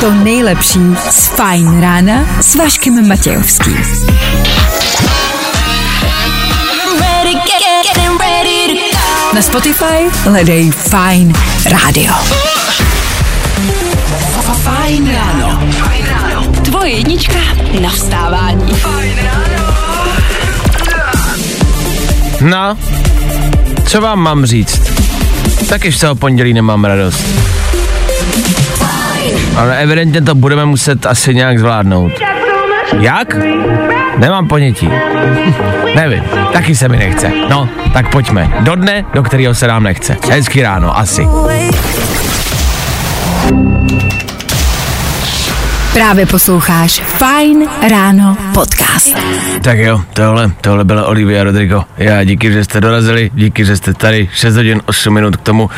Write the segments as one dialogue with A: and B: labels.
A: to
B: nejlepší z Fajn rána s Vaškem Matějovským. Na Spotify hledej Fajn rádio. Fajn ráno. Tvoje jednička na vstávání.
C: No, co vám mám říct? Taky z toho pondělí nemám radost. Ale evidentně to budeme muset asi nějak zvládnout. Jak? Nemám ponětí. Nevím, taky se mi nechce. No, tak pojďme. Do dne, do kterého se nám nechce. Hezký ráno, asi.
B: Právě posloucháš Fajn ráno podcast.
C: Tak jo, tohle, tohle byla Olivia Rodrigo. Já díky, že jste dorazili, díky, že jste tady 6 hodin 8 minut k tomu.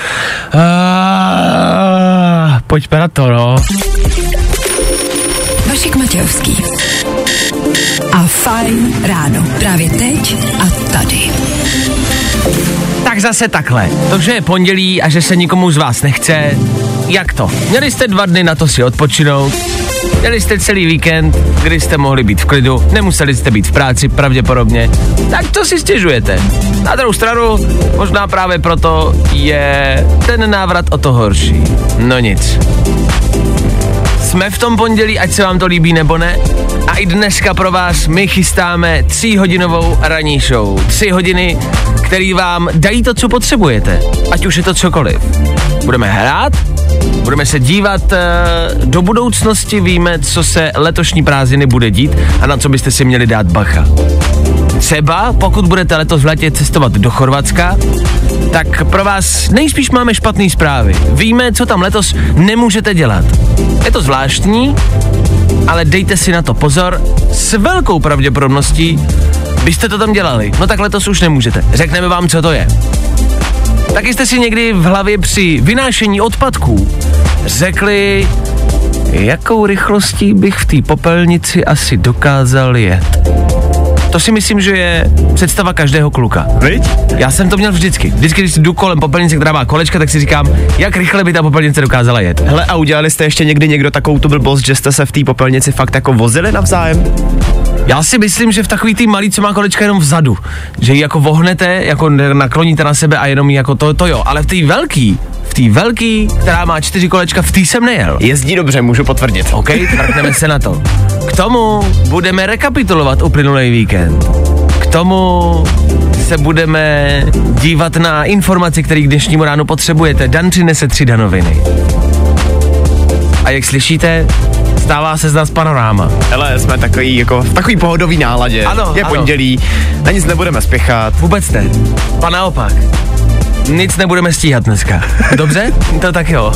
C: Ah, pojďme na to, no.
B: Vašek Matějovský. A Fajn ráno. Právě teď a tady.
C: Tak zase takhle. To, že je pondělí a že se nikomu z vás nechce, jak to? Měli jste dva dny na to si odpočinout, měli jste celý víkend, kdy jste mohli být v klidu, nemuseli jste být v práci pravděpodobně, tak to si stěžujete. Na druhou stranu, možná právě proto je ten návrat o to horší. No nic. Jsme v tom pondělí, ať se vám to líbí nebo ne. A i dneska pro vás my chystáme tříhodinovou ranní show. Tři hodiny, který vám dají to, co potřebujete. Ať už je to cokoliv. Budeme hrát, budeme se dívat uh, do budoucnosti, víme, co se letošní prázdniny bude dít a na co byste si měli dát bacha. Třeba, pokud budete letos v letě cestovat do Chorvatska, tak pro vás nejspíš máme špatné zprávy. Víme, co tam letos nemůžete dělat. Je to zvláštní, ale dejte si na to pozor. S velkou pravděpodobností byste to tam dělali. No tak letos už nemůžete. Řekneme vám, co to je. Taky jste si někdy v hlavě při vynášení odpadků řekli, jakou rychlostí bych v té popelnici asi dokázal jet. To si myslím, že je představa každého kluka.
D: Viď?
C: Já jsem to měl vždycky. Vždycky, když jdu kolem popelnice, která má kolečka, tak si říkám, jak rychle by ta popelnice dokázala jet.
D: Hele, a udělali jste ještě někdy někdo takovou tu blbost, že jste se v té popelnici fakt jako vozili navzájem?
C: Já si myslím, že v takový tý malý, co má kolečka jenom vzadu, že ji jako vohnete, jako nakloníte na sebe a jenom ji jako to, to jo, ale v té velký, v té velký, která má čtyři kolečka, v té jsem nejel.
D: Jezdí dobře, můžu potvrdit.
C: OK, mrkneme se na to. K tomu budeme rekapitulovat uplynulý víkend. K tomu se budeme dívat na informace, které k dnešnímu ránu potřebujete. Dan přinese tři danoviny. A jak slyšíte, stává se z nás panoráma.
D: Hele, jsme takový jako v takový pohodový náladě.
C: Ano,
D: Je
C: ano.
D: pondělí, na nic nebudeme spěchat.
C: Vůbec ne. Pa naopak. Nic nebudeme stíhat dneska. Dobře? To tak jo.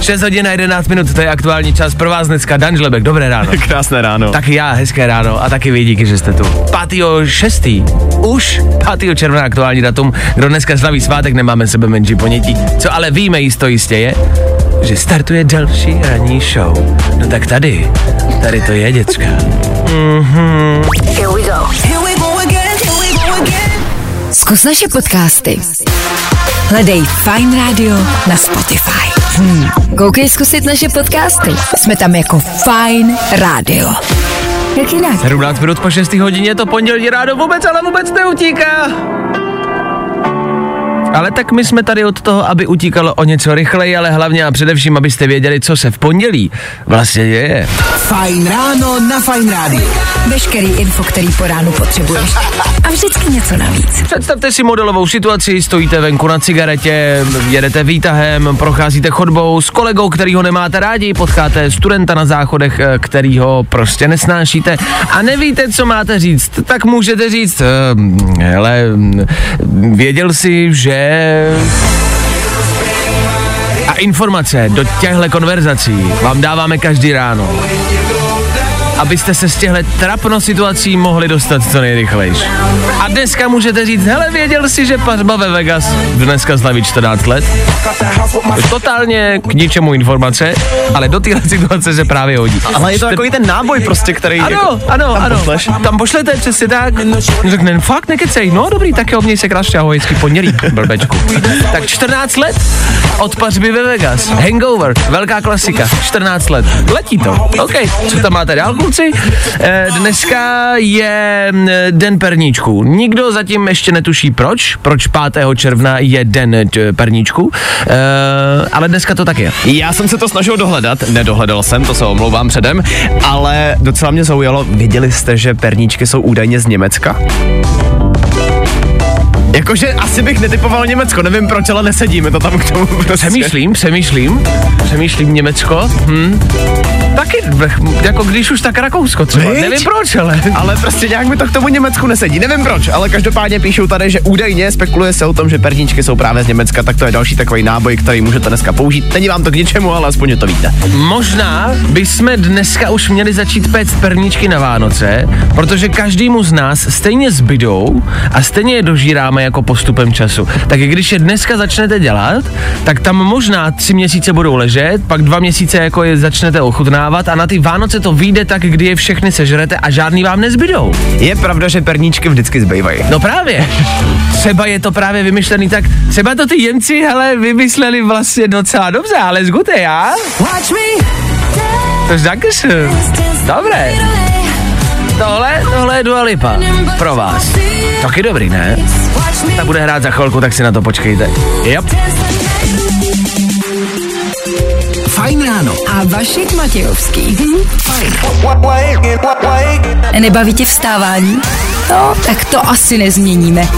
C: 6 hodin a 11 minut, to je aktuální čas pro vás dneska. Dan Žlebek, dobré ráno.
D: Krásné ráno.
C: Taky já, hezké ráno a taky vy díky, že jste tu. 5. 6. Už 5. června aktuální datum. Kdo dneska slaví svátek, nemáme sebe menší ponětí. Co ale víme jisto jistě je, že startuje další ranní show. No tak tady, tady to je, děcka.
B: Zkus naše podcasty. Hledej Fajn Radio na Spotify. Hmm. Koukej zkusit naše podcasty. Jsme tam jako Fajn Radio. Jak jinak?
C: 17 minut po 6 hodině to pondělí ráno vůbec, ale vůbec neutíká. Ale tak my jsme tady od toho, aby utíkalo o něco rychleji, ale hlavně a především, abyste věděli, co se v pondělí vlastně děje.
E: Fajn ráno na Fajn rádiu.
B: Veškerý info, který po ránu potřebuješ. A vždycky něco navíc.
C: Představte si modelovou situaci, stojíte venku na cigaretě, jedete výtahem, procházíte chodbou s kolegou, kterýho nemáte rádi, potkáte studenta na záchodech, eh, kterýho prostě nesnášíte a nevíte, co máte říct, tak můžete říct, ehm, hele, mm, věděl jsi, že... A informace do těchto konverzací vám dáváme každý ráno. Abyste se z těchto trapno situací mohli dostat co nejrychleji. A dneska můžete říct, hele, věděl jsi, že pařba ve Vegas dneska slaví 14 let? Totálně k ničemu informace, ale do téhle situace se právě hodí.
D: Ale je to takový ten náboj prostě, který
C: Ano,
D: jako,
C: ano,
D: tam
C: ano.
D: pošleš.
C: Tam pošlete přesně tak. Řekne, fakt nekecej. No dobrý, tak jo, měj se krásně, ahoj, hezký pondělí, blbečku. tak 14 let od pařby ve Vegas. Hangover, velká klasika, 14 let. Letí to. OK, co tam máte dál, kluci? Eh, dneska je mm, den perníčků. Nikdo zatím ještě netuší proč, proč 5. června je den eh, perníčků, eh, ale dneska to tak je.
D: Já jsem se to snažil dohledat, nedohledal jsem, to se omlouvám předem, ale docela mě zaujalo, věděli jste, že perníčky jsou údajně z Německa? Jakože asi bych netypoval Německo, nevím proč, ale nesedíme to tam k tomu prostě.
C: Přemýšlím, přemýšlím, přemýšlím Německo, hm. Taky, jako když už tak Rakousko třeba,
D: Viď?
C: nevím proč, ale.
D: Ale prostě nějak mi to k tomu Německu nesedí, nevím proč, ale každopádně píšou tady, že údajně spekuluje se o tom, že perníčky jsou právě z Německa, tak to je další takový náboj, který můžete dneska použít. Není vám to k ničemu, ale aspoň to víte.
C: Možná bychom dneska už měli začít péct perníčky na Vánoce, protože každému z nás stejně zbydou a stejně je dožíráme jako postupem času. Tak když je dneska začnete dělat, tak tam možná tři měsíce budou ležet, pak dva měsíce jako je začnete ochutnávat a na ty Vánoce to vyjde tak, kdy je všechny sežerete a žádný vám nezbydou.
D: Je pravda, že perníčky vždycky zbývají.
C: No právě. Třeba je to právě vymyšlený tak, třeba to ty Němci, hele, vymysleli vlastně docela dobře, ale zgute, já?
A: Watch me
C: To je Dankeschön. Dobré. Tohle, tohle je Dua Lipa. Pro vás. Taky dobrý, ne? Ta bude hrát za chvilku, tak si na to počkejte. Yep.
E: Fajn ráno.
B: A Vašek Matějovský. Nebaví tě vstávání? No, tak to asi nezměníme.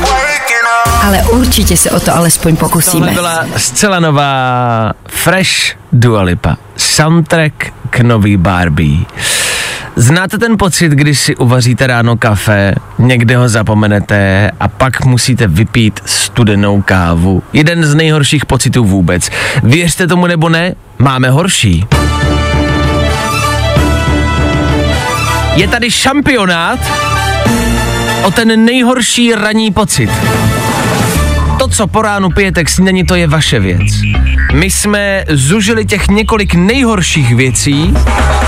B: Ale určitě se o to alespoň
C: Tohle
B: pokusíme.
C: byla zcela nová Fresh Dua Lipa. Soundtrack k nový Barbie. Znáte ten pocit, když si uvaříte ráno kafe, někde ho zapomenete a pak musíte vypít studenou kávu? Jeden z nejhorších pocitů vůbec. Věřte tomu nebo ne, máme horší. Je tady šampionát o ten nejhorší ranní pocit. Co po ránu pijete k snídani, to je vaše věc. My jsme zužili těch několik nejhorších věcí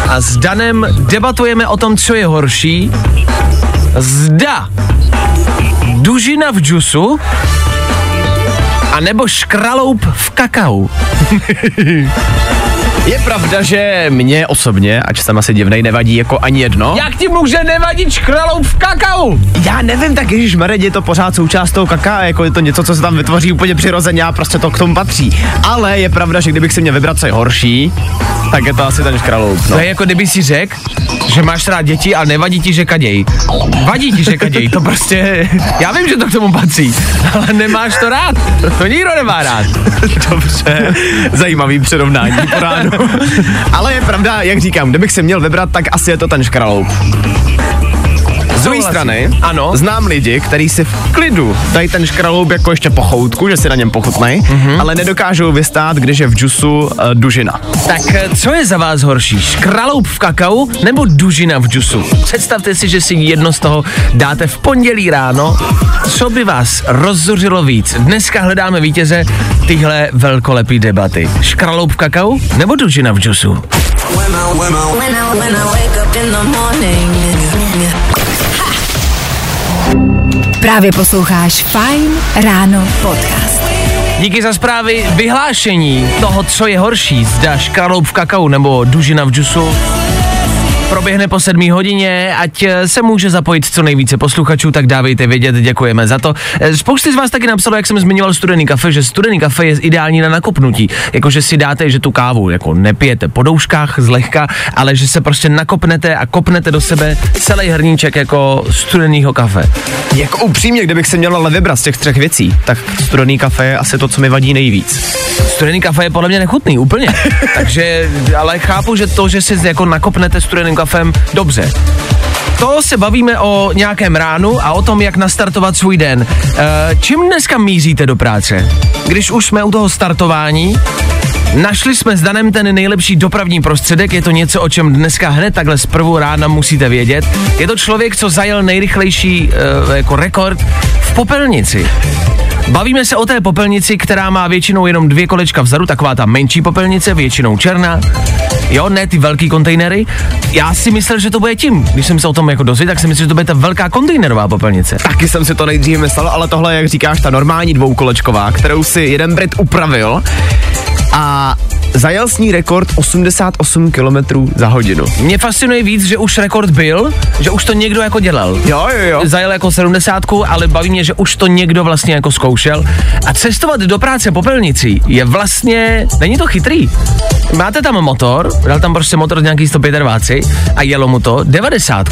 C: a s Danem debatujeme o tom, co je horší. Zda dužina v džusu a nebo škraloup v kakao.
D: Je pravda, že mě osobně, ač jsem asi divnej, nevadí jako ani jedno.
C: Jak ti může nevadit škraloup v kakao?
D: Já nevím, tak Ježíš je to pořád součást toho kaká, jako je to něco, co se tam vytvoří úplně přirozeně a prostě to k tomu patří. Ale je pravda, že kdybych si měl vybrat, co je horší, tak je to asi ten škraloup. No.
C: To je jako kdyby si řekl, že máš rád děti a nevadí ti, že kaděj. Vadí ti, že kaděj, to prostě, já vím, že to k tomu patří, ale nemáš to rád. To nikdo nemá rád.
D: Dobře, zajímavý přirovnání po ránu. Ale je pravda, jak říkám, kdybych si měl vybrat, tak asi je to ten škraloup. Z druhé strany
C: Ano.
D: znám lidi, kteří si v klidu dají ten škraloup jako ještě po choutku, že si na něm pochutnají,
C: Mhm.
D: ale nedokážou vystát, když je v džusu uh, dužina.
C: Tak eh, co je za vás horší? Škraloup v kakao nebo dužina v džusu? Představte si, že si jedno z toho dáte v pondělí ráno. Co by vás rozzuřilo víc? Dneska hledáme vítěze tyhle velkolepý debaty. Škraloup v kakao nebo dužina v džusu?
A: when I, when I wake up
B: Právě posloucháš Fine Ráno podcast.
C: Díky za zprávy vyhlášení toho, co je horší, zda škraloup v kakao nebo dužina v džusu. Proběhne po sedmí hodině, ať eh, se může zapojit co nejvíce posluchačů, tak dávejte vědět, děkujeme za to. Eh, Spousty z vás taky napsalo, jak jsem zmiňoval studený kafe, že studený kafe je ideální na nakopnutí. Jakože si dáte, že tu kávu jako nepijete po douškách zlehka, ale že se prostě nakopnete a kopnete do sebe celý hrníček jako studeného kafe.
D: Jako upřímně, kdybych si měl ale vybrat z těch třech věcí, tak studený kafe je asi to, co mi vadí nejvíc.
C: Studený kafe je podle mě nechutný, úplně. Takže, ale chápu, že to, že si jako nakopnete studeným kafem, dobře. To se bavíme o nějakém ránu a o tom, jak nastartovat svůj den. E, čím dneska míříte do práce? Když už jsme u toho startování, Našli jsme s Danem ten nejlepší dopravní prostředek, je to něco, o čem dneska hned takhle z prvou rána musíte vědět. Je to člověk, co zajel nejrychlejší uh, jako rekord v popelnici. Bavíme se o té popelnici, která má většinou jenom dvě kolečka vzadu, taková ta menší popelnice, většinou černá. Jo, ne ty velký kontejnery. Já si myslel, že to bude tím. Když jsem se o tom jako dozvěděl, tak si myslím, že to bude ta velká kontejnerová popelnice.
D: Taky jsem si to nejdřív myslel, ale tohle, jak říkáš, ta normální dvoukolečková, kterou si jeden Brit upravil a zajel s ní rekord 88 km za hodinu.
C: Mě fascinuje víc, že už rekord byl, že už to někdo jako dělal.
D: Jo, jo, jo.
C: Zajel jako 70, ale baví mě, že už to někdo vlastně jako zkoušel. A cestovat do práce popelnicí je vlastně, není to chytrý. Máte tam motor, dal tam prostě motor nějaký 125 a jelo mu to 90.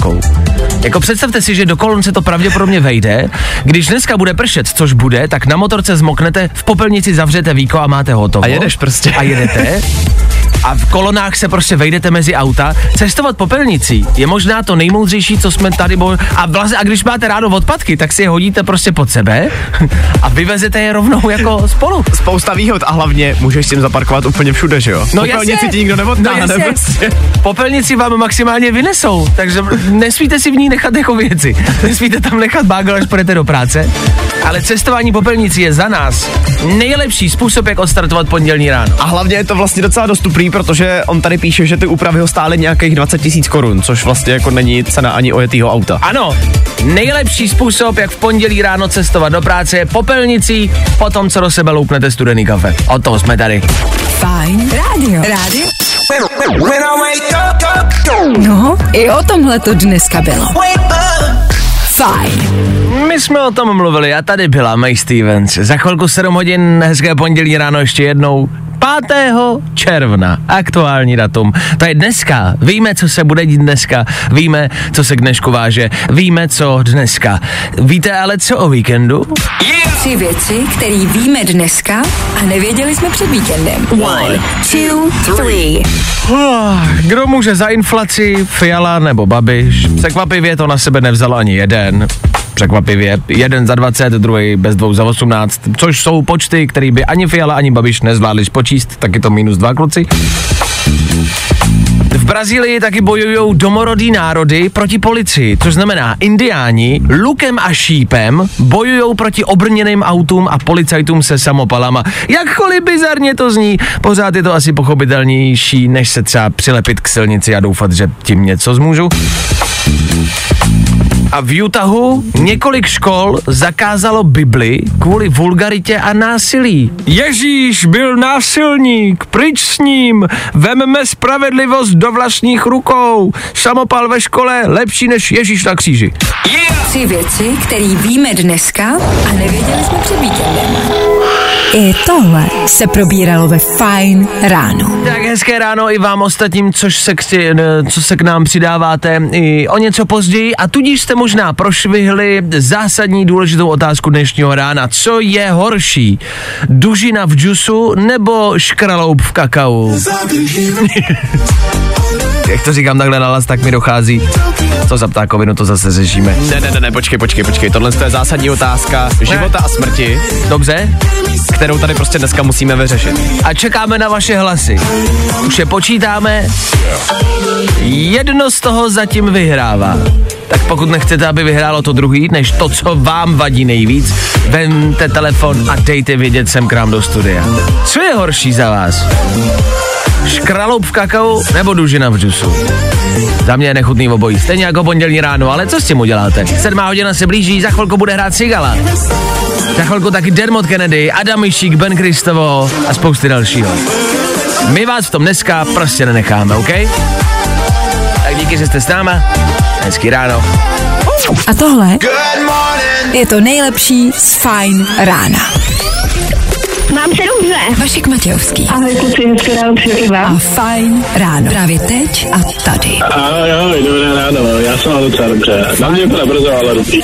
C: Jako představte si, že do kolon se to pravděpodobně vejde. Když dneska bude pršet, což bude, tak na motorce zmoknete, v popelnici zavřete víko a máte hotovo.
D: A jedeš prostě.
C: A jedete. A v kolonách se prostě vejdete mezi auta. Cestovat popelnicí je možná to nejmoudřejší, co jsme tady bo- a, vlastně, a když máte ráno odpadky, tak si je hodíte prostě pod sebe a vyvezete je rovnou jako spolu.
D: Spousta výhod a hlavně můžeš s tím zaparkovat úplně všude, že jo?
C: No
D: Popelnici
C: jasně.
D: ti nikdo neodtáhne.
C: No
D: prostě.
C: Popelnici vám maximálně vynesou, takže nesmíte si v ní nechat jako věci. Nesmíte tam nechat bágl, až půjdete do práce. Ale cestování popelnicí je za nás nejlepší způsob, jak odstartovat pondělní ráno.
D: A hlavně je to vlastně docela dostupný, protože on tady píše, že ty úpravy ho stály nějakých 20 tisíc korun, což vlastně jako není cena ani ojetýho auta.
C: Ano, nejlepší způsob, jak v pondělí ráno cestovat do práce je popelnicí, potom co do sebe loupnete studený kafe. O toho jsme tady.
B: Fajn rádio. Rádio? No, i o tomhle to dneska bylo. Fajn.
C: My jsme o tom mluvili a tady byla May Stevens. Za chvilku 7 hodin, hezké pondělí ráno ještě jednou. 5. června, aktuální datum. To je dneska. Víme, co se bude dít dneska. Víme, co se k dnešku váže. Víme, co dneska. Víte ale co o víkendu?
B: Tři věci, které víme dneska a nevěděli jsme před víkendem. One, two, three.
C: Kdo může za inflaci, Fiala nebo Babiš? Překvapivě to na sebe nevzal ani jeden. Překvapivě. Jeden za 20, druhý bez dvou za 18, což jsou počty, které by ani Fiala, ani Babiš nezvládli spočíst, tak je to minus dva kluci. V Brazílii taky bojují domorodí národy proti policii, což znamená indiáni lukem a šípem bojují proti obrněným autům a policajtům se samopalama. Jakkoliv bizarně to zní, pořád je to asi pochopitelnější, než se třeba přilepit k silnici a doufat, že tím něco zmůžu. A v Utahu několik škol zakázalo Bibli kvůli vulgaritě a násilí. Ježíš byl násilník, pryč s ním, vemme spravedlivost do vlastních rukou. Samopal ve škole lepší než Ježíš na kříži.
B: Tři věci, které víme dneska a nevěděli jsme před víkendem. I tohle se probíralo ve Fajn ráno.
C: Tak hezké ráno i vám ostatním, což se k, co se k nám přidáváte i o něco později a tudíž jste možná prošvihli zásadní důležitou otázku dnešního rána. Co je horší? Dužina v džusu nebo škraloup v kakao? Jak to říkám takhle nalas, tak mi dochází. Co za ptákovinu, to zase řešíme.
D: Ne, ne, ne, ne, počkej, počkej, počkej. Tohle je zásadní otázka života a smrti,
C: Dobře?
D: kterou tady prostě dneska musíme vyřešit.
C: A čekáme na vaše hlasy. Už je počítáme. Jedno z toho zatím vyhrává. Tak pokud nechcete, aby vyhrálo to druhý, než to, co vám vadí nejvíc, vemte telefon a dejte vědět sem k nám do studia. Co je horší za vás? Škraloup v kakao nebo dužina v džusu? Za mě je nechutný obojí. Stejně jako pondělní ráno, ale co s tím uděláte? Sedmá hodina se blíží, za chvilku bude hrát Sigala. Za chvilku taky Dermot Kennedy, Adam Mišík, Ben Kristovo a spousty dalšího. My vás v tom dneska prostě nenecháme, OK? Tak díky, že jste s náma. Hezký ráno.
B: A tohle je to nejlepší z Fajn rána.
F: Mám se dobře.
B: Vašek Matějovský
F: Ahoj kluci, hezké ráno přeji i
B: a
F: vám.
B: Fajn ráno. Právě teď a tady.
G: Ahoj, ahoj, dobré ráno, já jsem docela dobře. Na mě to nebrzo, ale dobrý.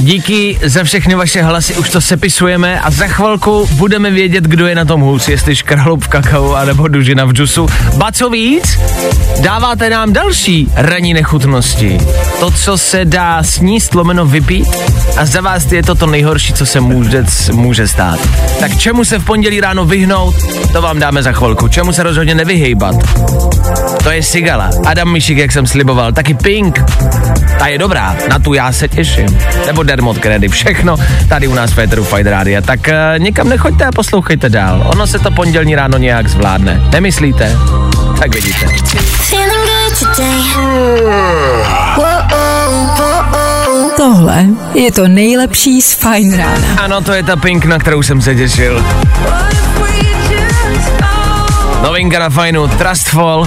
C: Díky za všechny vaše hlasy, už to sepisujeme a za chvilku budeme vědět, kdo je na tom hůř, jestli škraloup v kakao anebo dužina v džusu. Ba co víc, dáváte nám další ranní nechutnosti. To, co se dá sníst, lomeno vypít a za vás je to to nejhorší, co se může, může stát. Tak čemu se v pondělí ráno vyhnout, to vám dáme za chvilku. Čemu se rozhodně nevyhejbat? To je Sigala. Adam Mišik, jak jsem sliboval, taky Pink. Ta je dobrá, na tu já se těším. Nebo Dermot Kennedy, všechno tady u nás v Féteru Fight Radio. Tak uh, někam nechoďte a poslouchejte dál. Ono se to pondělní ráno nějak zvládne. Nemyslíte? Tak vidíte.
B: Tohle je to nejlepší z Fine Rána.
C: Ano, to je ta Pink, na kterou jsem se těšil. Novinka na fajnu, Trustfall.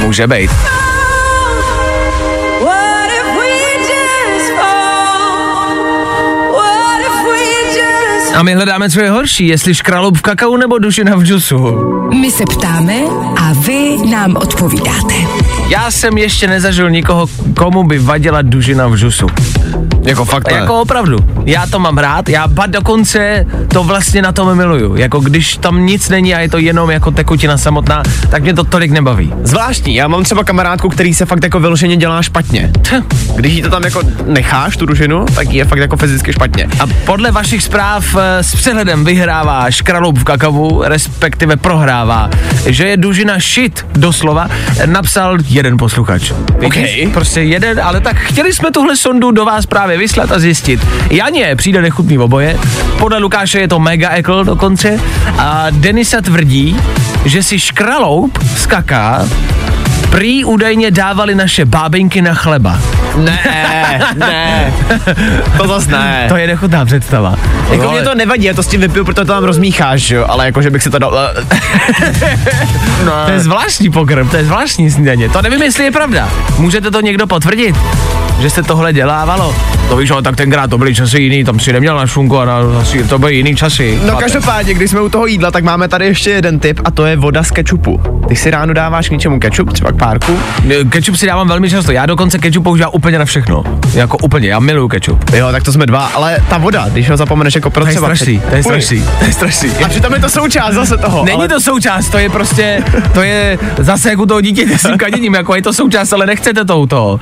C: Může být. A my hledáme, co je horší, jestli škraloup v kakao nebo dušina v džusu.
B: My se ptáme a vy nám odpovídáte.
C: Já jsem ještě nezažil nikoho, komu by vadila dužina v džusu.
D: Jako fakt ne.
C: Jako opravdu. Já to mám rád, já ba dokonce to vlastně na tom miluju. Jako když tam nic není a je to jenom jako tekutina samotná, tak mě to tolik nebaví.
D: Zvláštní, já mám třeba kamarádku, který se fakt jako vyloženě dělá špatně. Když jí to tam jako necháš, tu družinu, tak je fakt jako fyzicky špatně.
C: A podle vašich zpráv eh, s přehledem vyhrává škraloup v kakavu, respektive prohrává, že je dužina shit, doslova, napsal jeden posluchač. Vidíš?
D: Ok.
C: Prostě jeden, ale tak chtěli jsme tuhle sondu do vás právě vyslat a zjistit. Janě přijde nechutný oboje, podle Lukáše je to mega ekl dokonce a Denisa tvrdí, že si škraloup z kaká prý údajně dávali naše bábinky na chleba.
D: Ne, ne, to zas ne.
C: To je nechutná představa.
D: Jako
C: No,
D: mě to nevadí, já to s tím vypiju, protože to tam rozmícháš, jo, ale jako, že bych si to dal...
C: To je zvláštní pokrm, to je zvláštní snídaně. To nevím, jestli je pravda. Můžete to někdo potvrdit? Že se tohle dělávalo? To víš, ale tak tenkrát to byly časy jiný, tam si neměl na šunku a na, to byly jiný časy.
D: No každopádně, když jsme u toho jídla, tak máme tady ještě jeden tip a to je voda z kečupu. Ty si ráno dáváš k něčemu kečup, třeba párku.
C: Kečup si dávám velmi často, já dokonce kečup používám úplně na všechno. Jako úplně, já miluju kečup.
D: Jo, tak to jsme dva, ale ta voda, když ho zapomeneš jako pro
C: To je
D: třeba
C: strašný, to je strašný, to je strašný.
D: A přitom je to součást zase toho.
C: Není
D: ale...
C: to součást, to je prostě, to je zase jako toho dítěte s tím kaděním, jako je to součást, ale nechcete to u toho.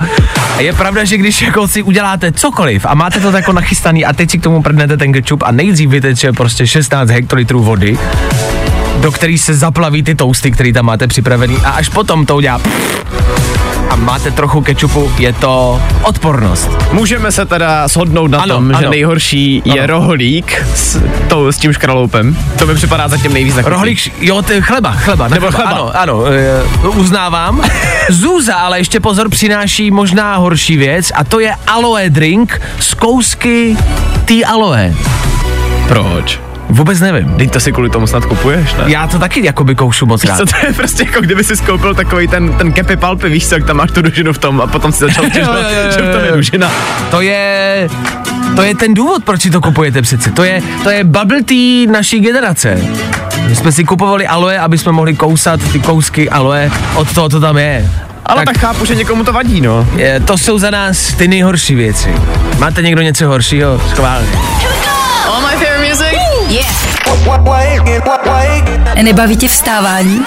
C: A je pravda, že když jako si uděláte cokoliv a máte to jako nachystaný a teď si k tomu prdnete ten kečup a nejdřív vyteče prostě 16 hektolitrů vody, do který se zaplaví ty tousty, který tam máte připravený a až potom to udělá a máte trochu kečupu, je to odpornost.
D: Můžeme se teda shodnout na
C: Ano,
D: tom, že
C: ano.
D: nejhorší je
C: Ano.
D: rohlík s, to, s tím škraloupem. To mi připadá zatím nejvíc nechutný.
C: Rohlík, jo, ty chleba, chleba. na
D: Nebo chleba.
C: Ano, ano, e, uznávám. Zůza ale ještě pozor přináší možná horší věc a to je aloe drink z kousky té aloe.
D: Proč?
C: Vůbec nevím.
D: Teď to si kvůli tomu snad kupuješ, ne?
C: Já to taky jakoby koušu moc rád.
D: Co to je prostě jako kdyby si skoupil takový ten, ten kepy palpy, víš co, jak tam máš tu dužinu v tom a potom si začal
C: jo,
D: že v tom je dužina.
C: To je, to je ten důvod, proč si to kupujete přece. To je, to je bubble tea naší generace. My jsme si kupovali aloe, aby jsme mohli kousat ty kousky aloe od toho, co tam je.
D: Ale tak, tak chápu, že někomu to vadí, no.
C: Je, to jsou za nás ty nejhorší věci. Máte někdo něco horšího? Schválně.
B: Nebaví tě vstávání?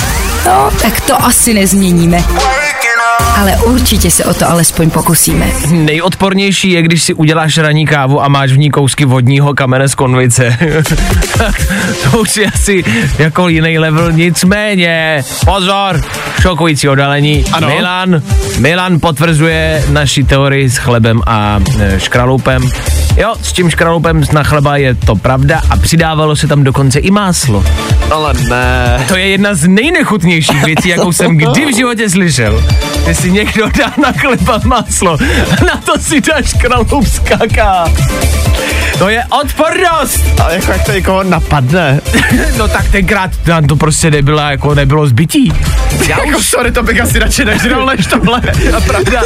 B: No, tak to asi nezměníme. Ale určitě se o to alespoň pokusíme.
C: Nejodpornější je, když si uděláš ranní kávu a máš v ní kousky vodního kamene z konvice. to už je asi jako jiný level, nicméně. Pozor, šokující odhalení.
D: Ano.
C: Milan, Milan potvrzuje naši teorii s chlebem a e, škraloupem. Jo, s tím škraloupem na chleba je to pravda a přidávalo se tam dokonce i máslo.
D: Ale ne.
C: To je jedna z nejnechutnějších věcí, jakou jsem kdy v životě slyšel. Že si někdo dá na chleba máslo, na to si dáš kraloup z kaká. To je odpornost!
D: Ale jako jak to někoho napadne.
C: No tak tenkrát tam to prostě nebyla, jako nebylo zbytí. Já už,
D: jako sorry, to bych asi radši nežral než tohle.
C: a pravda,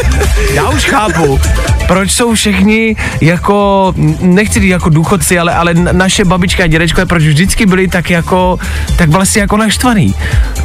C: já už chápu, proč jsou všichni jako jako, nechci říct jako důchodci, ale, ale naše babička a dědečkové, proč vždycky byli tak jako, tak vlastně jako naštvaný.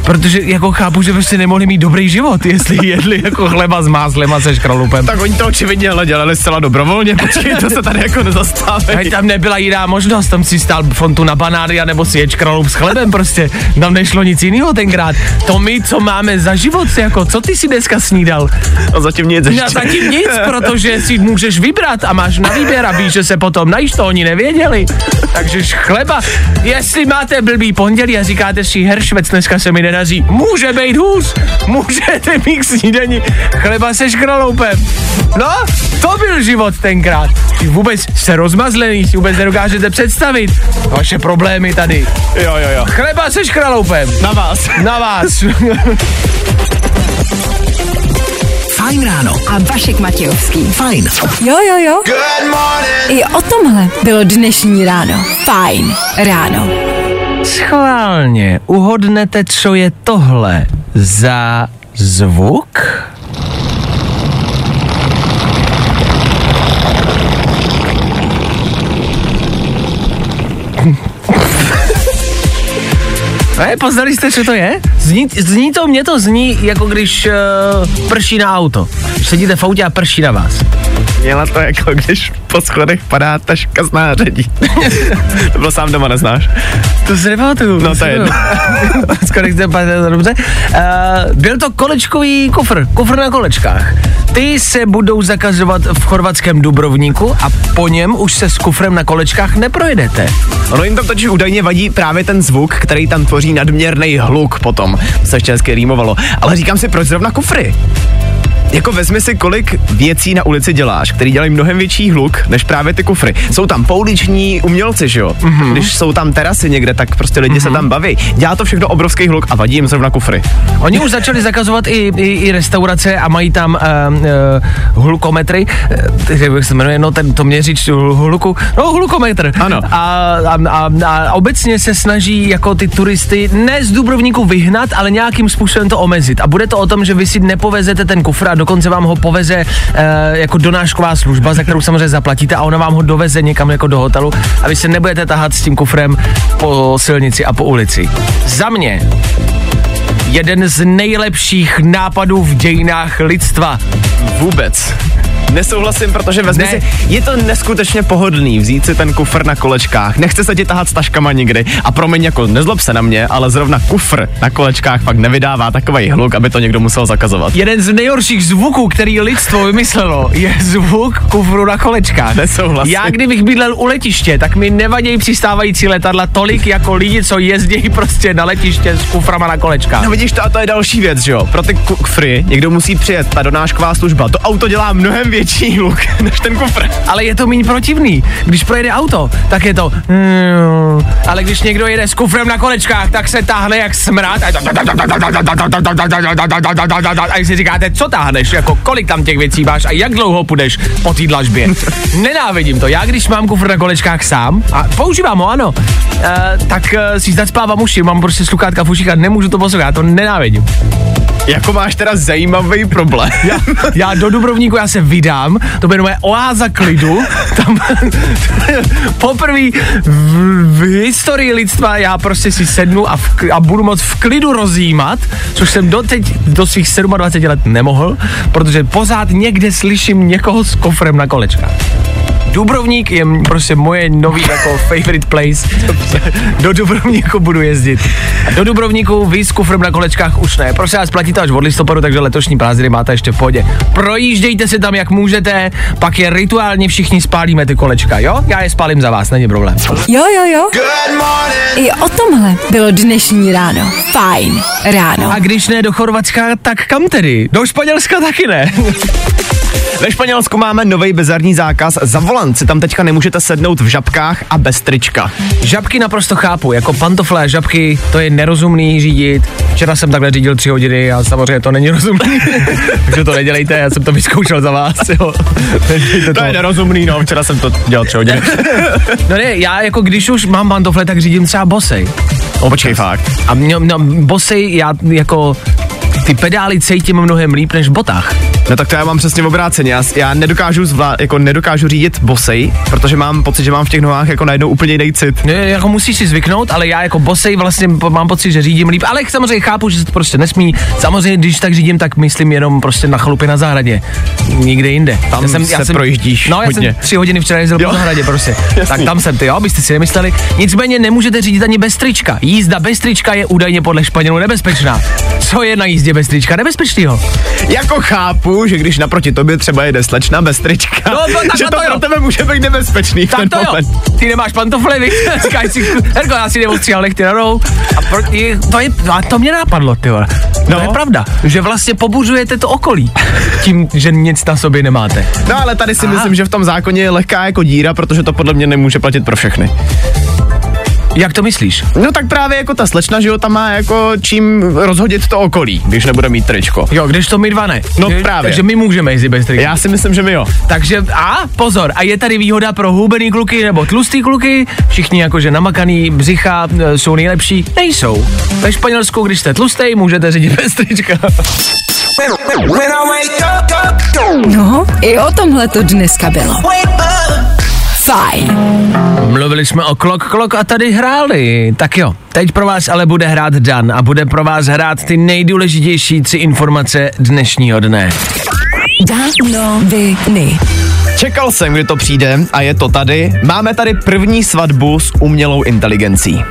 C: Protože jako chápu, že prostě nemohli mít dobrý život, jestli jedli jako chleba s máslem a se škralupem.
D: Tak oni to očividně ale dělali zcela dobrovolně, počkej, to se tady jako nezastává.
C: Ať tam nebyla jiná možnost, tam si stál fontu na banány, nebo si ječ kralup s chlebem prostě. Tam nešlo nic jiného tenkrát. To my, co máme za život, jako co ty si dneska snídal?
D: A zatím nic ještě.
C: Já zatím nic, protože si můžeš vybrat a máš na výběr a víš, že se potom najíš, to oni nevěděli. Takže chleba, jestli máte blbý pondělí a říkáte si, heršvec, dneska se mi nedaří, může být hůř, můžete mít k snídani chleba se škraloupem. No, to byl život tenkrát. Ty vůbec jste rozmazlený, si vůbec nedokážete představit vaše problémy tady.
D: Jo, jo, jo.
C: Chleba se škraloupem.
D: Na vás.
C: Na vás.
E: Fajn ráno.
B: A Vašek Matějovský.
E: Fajn.
B: Jo, jo, jo. I o tomhle bylo dnešní ráno. Fajn ráno.
C: Schválně uhodnete, co je tohle za zvuk? Ne, poznali jste, co to je? Zní, zní to, mně to zní, jako když uh, prší na auto. Sedíte v autě a prší na vás.
D: Měla to jako, když po schodech padá taška z nářadí. to bylo sám doma, neznáš?
C: To si nepamatuju.
D: No, to je jedno.
C: Skoro nechce pamatovat, dobře. Uh, byl to kolečkový kufr, kufr na kolečkách. Ty se budou zakazovat v chorvatském Dubrovníku a po něm už se s kufrem na kolečkách neprojedete.
D: Ono jim tam totiž údajně vadí právě ten zvuk, který tam tvoří nadměrný hluk potom. To se ještě hezky rýmovalo. Ale říkám si, proč zrovna kufry? Jako vezmi si, kolik věcí na ulici děláš, který dělají mnohem větší hluk než právě ty kufry. Jsou tam pouliční umělci, že jo? Mm-hmm. Když jsou tam terasy někde, tak prostě lidi mm-hmm. se tam baví. Dělá to všechno obrovský hluk a vadí jim zrovna kufry.
C: Oni už začali zakazovat i, i, i restaurace a mají tam uh, uh, hlukometry, uh, jak se jmenuje, no ten, to měříč hl- hluku, no hlukometr.
D: Ano.
C: A, a, a, a obecně se snaží jako ty turisty ne z Dubrovníku vyhnat, ale nějakým způsobem to omezit. A bude to o tom, že vy si nepovezete ten kufr a dokonce vám ho poveze uh, jako donášková služba, za kterou samozřejmě zaplatíte a ona vám ho doveze někam jako do hotelu a vy se nebudete tahat s tím kufrem po silnici a po ulici. Za mě jeden z nejlepších nápadů v dějinách lidstva.
D: Vůbec. Nesouhlasím, protože vezmi
C: Ne.
D: si, je to neskutečně pohodlný vzít si ten kufr na kolečkách. Nechce se ti tahat s taškama nikdy. A promiň, jako nezlob se na mě, ale zrovna kufr na kolečkách fakt nevydává takový hluk, aby to někdo musel zakazovat.
C: Jeden z nejhorších zvuků, který lidstvo vymyslelo, je zvuk kufru na kolečkách.
D: Nesouhlasím.
C: Já kdybych bydlel u letiště, tak mi nevadí přistávající letadla tolik jako lidi, co jezdí prostě na letiště s kuframa na kolečkách.
D: No vidíš, to, a to je další věc, že jo? Pro ty kufry někdo musí přijet, ta donášková služba. To auto dělá mnohem větší hluk než ten kufr.
C: Ale je to méně protivný. Když projede auto, tak je to... Mm, ale když někdo jede s kufrem na kolečkách, tak se táhne jak smrad. A když si říkáte, co táhneš, jako kolik tam těch věcí máš a jak dlouho půjdeš po té dlažbě. Nenávidím to. Já když mám kufr na kolečkách sám, a používám ho, ano, eh, tak eh, si zacpávám uši, mám prostě sluchátka v uších a nemůžu to poslouchat, já to nenávidím.
D: Jako máš teda zajímavý problém.
C: Já, já do Dubrovníku já se vydám, to bude moje oáza klidu, tam poprvé v, v historii lidstva já prostě si sednu a, v, a budu moc v klidu rozjímat, což jsem doteď do svých 27 let nemohl, protože pořád někde slyším někoho s kofrem na kolečkách. Dubrovník je prostě moje nový jako favorite place. Do Dubrovníku budu jezdit. A do Dubrovníku vy s kufrem na kolečkách už ne. Prosím vás, platí to až od listopadu, takže letošní prázdniny máte ještě v pohodě. Projíždějte se tam, jak můžete, pak je rituálně všichni spálíme ty kolečka, jo? Já je spálím za vás, není problém.
B: Jo, jo, jo. I o tomhle bylo dnešní ráno. Fajn ráno.
C: A když ne do Chorvatska, tak kam tedy? Do Španělska taky ne.
D: Ve Španělsku máme nový bizarní zákaz. Za volant si tam teďka nemůžete sednout v žabkách a bez trička.
C: Žabky naprosto chápu, jako pantofle a žabky, to je nerozumný řídit. Včera jsem takhle řídil tři hodiny a samozřejmě to není rozumný. Takže to nedělejte, já jsem to vyzkoušel za vás, jo. Nedělejte
D: To je nerozumný, no, včera jsem to dělal tři hodiny.
C: No ne, já jako když už mám pantofle, tak řídím třeba bosej.
D: no, počkej, fakt.
C: A mě, no, bosej, já jako ty pedály cítím mnohem líp než v botách.
D: No tak to já mám přesně obráceně. Já, já nedokážu zvlá, jako nedokážu řídit bosej, protože mám pocit, že mám v těch nohách jako najednou úplně jiný cit.
C: Ne, jako musíš si zvyknout, ale já jako bosej vlastně mám pocit, že řídím líp, ale samozřejmě chápu, že se to prostě nesmí. Samozřejmě, když tak řídím, tak myslím jenom prostě na chalupě na zahradě. Nikde jinde.
D: Tam se projíždíš
C: No, já
D: hodně.
C: jsem tři hodiny včera jezdil
D: Jo.
C: po zahradě prostě. tak tam jsem ty, jo, byste si nemysleli. Nicméně nemůžete řídit ani bez trička. Jízda bez trička je údajně podle Španělů nebezpečná. Co je na jízdě bez trička nebezpečného?
D: Jako chápu, že když naproti tobě třeba jede slečna bez trička,
C: No, to
D: že to,
C: to jo.
D: pro tebe může být nebezpečný v
C: Tak
D: ten
C: to jo,
D: moment.
C: ty nemáš pantofle, víš, říkáš si, Herko, já si neostříhal nechty na rohu. A pro, je, to, je, a to mě napadlo, ty vole. No.
D: No.
C: To je pravda, že vlastně pobuřujete to okolí tím, že nic na sobě nemáte.
D: No ale tady si
C: Aha.
D: myslím, že v tom zákoně je lehká jako díra, protože to podle mě nemůže platit pro všechny.
C: Jak to myslíš?
D: No tak právě jako ta slečna, že jo, tam má jako čím rozhodit to okolí, když nebude mít tričko.
C: Jo, když to my dva ne.
D: No
C: Že-
D: právě.
C: Takže my můžeme jezdit bez trička.
D: Já si myslím, že my jo.
C: Takže a pozor, a je tady výhoda pro hubený kluky nebo tlustý kluky, všichni jakože namakaný břicha e, jsou nejlepší, nejsou. Ve Španělsku, když jste tlustý, můžete řídit bez trička.
B: No, i o tomhle to dneska bylo. Fajn.
C: Mluvili jsme o klok, klok a tady hráli. Tak jo, teď pro vás ale bude hrát Dan a bude pro vás hrát ty nejdůležitější tři informace dnešního dne.
B: Danoviny.
D: Čekal jsem, kdy to přijde a je to tady. Máme tady první svatbu s umělou inteligencí.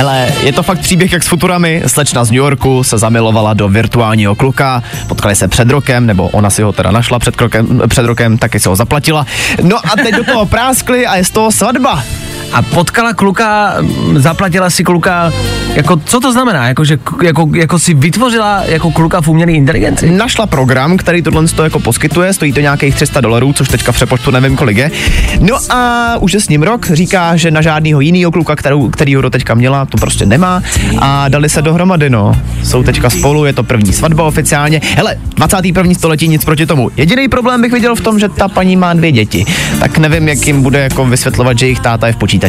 D: Ale je to fakt příběh jak s Futurami. Slečna z New Yorku se zamilovala do virtuálního kluka, potkali se před rokem, nebo ona si ho teda našla před, krokem, před rokem, taky se ho zaplatila. No a teď do toho práskli a je z toho svatba.
C: A potkala kluka, zaplatila si kluka, jako co to znamená? Jako, že, jako, jako si vytvořila jako kluka v umělé inteligenci?
D: Našla program, který tohle to jako poskytuje, stojí to nějakých 300 dolarů, což teďka v přepočtu nevím kolik je. No a už je s ním rok, říká, že na žádného jiného kluka, kterou, který ho teďka měla, to prostě nemá a dali se dohromady, no. Jsou teďka spolu, je to první svatba oficiálně. Hele, 21. století nic proti tomu. Jediný problém bych viděl v tom, že ta paní má dvě děti. Tak nevím, jak jim bude jako vysvětlovat, že jejich táta je v počítači.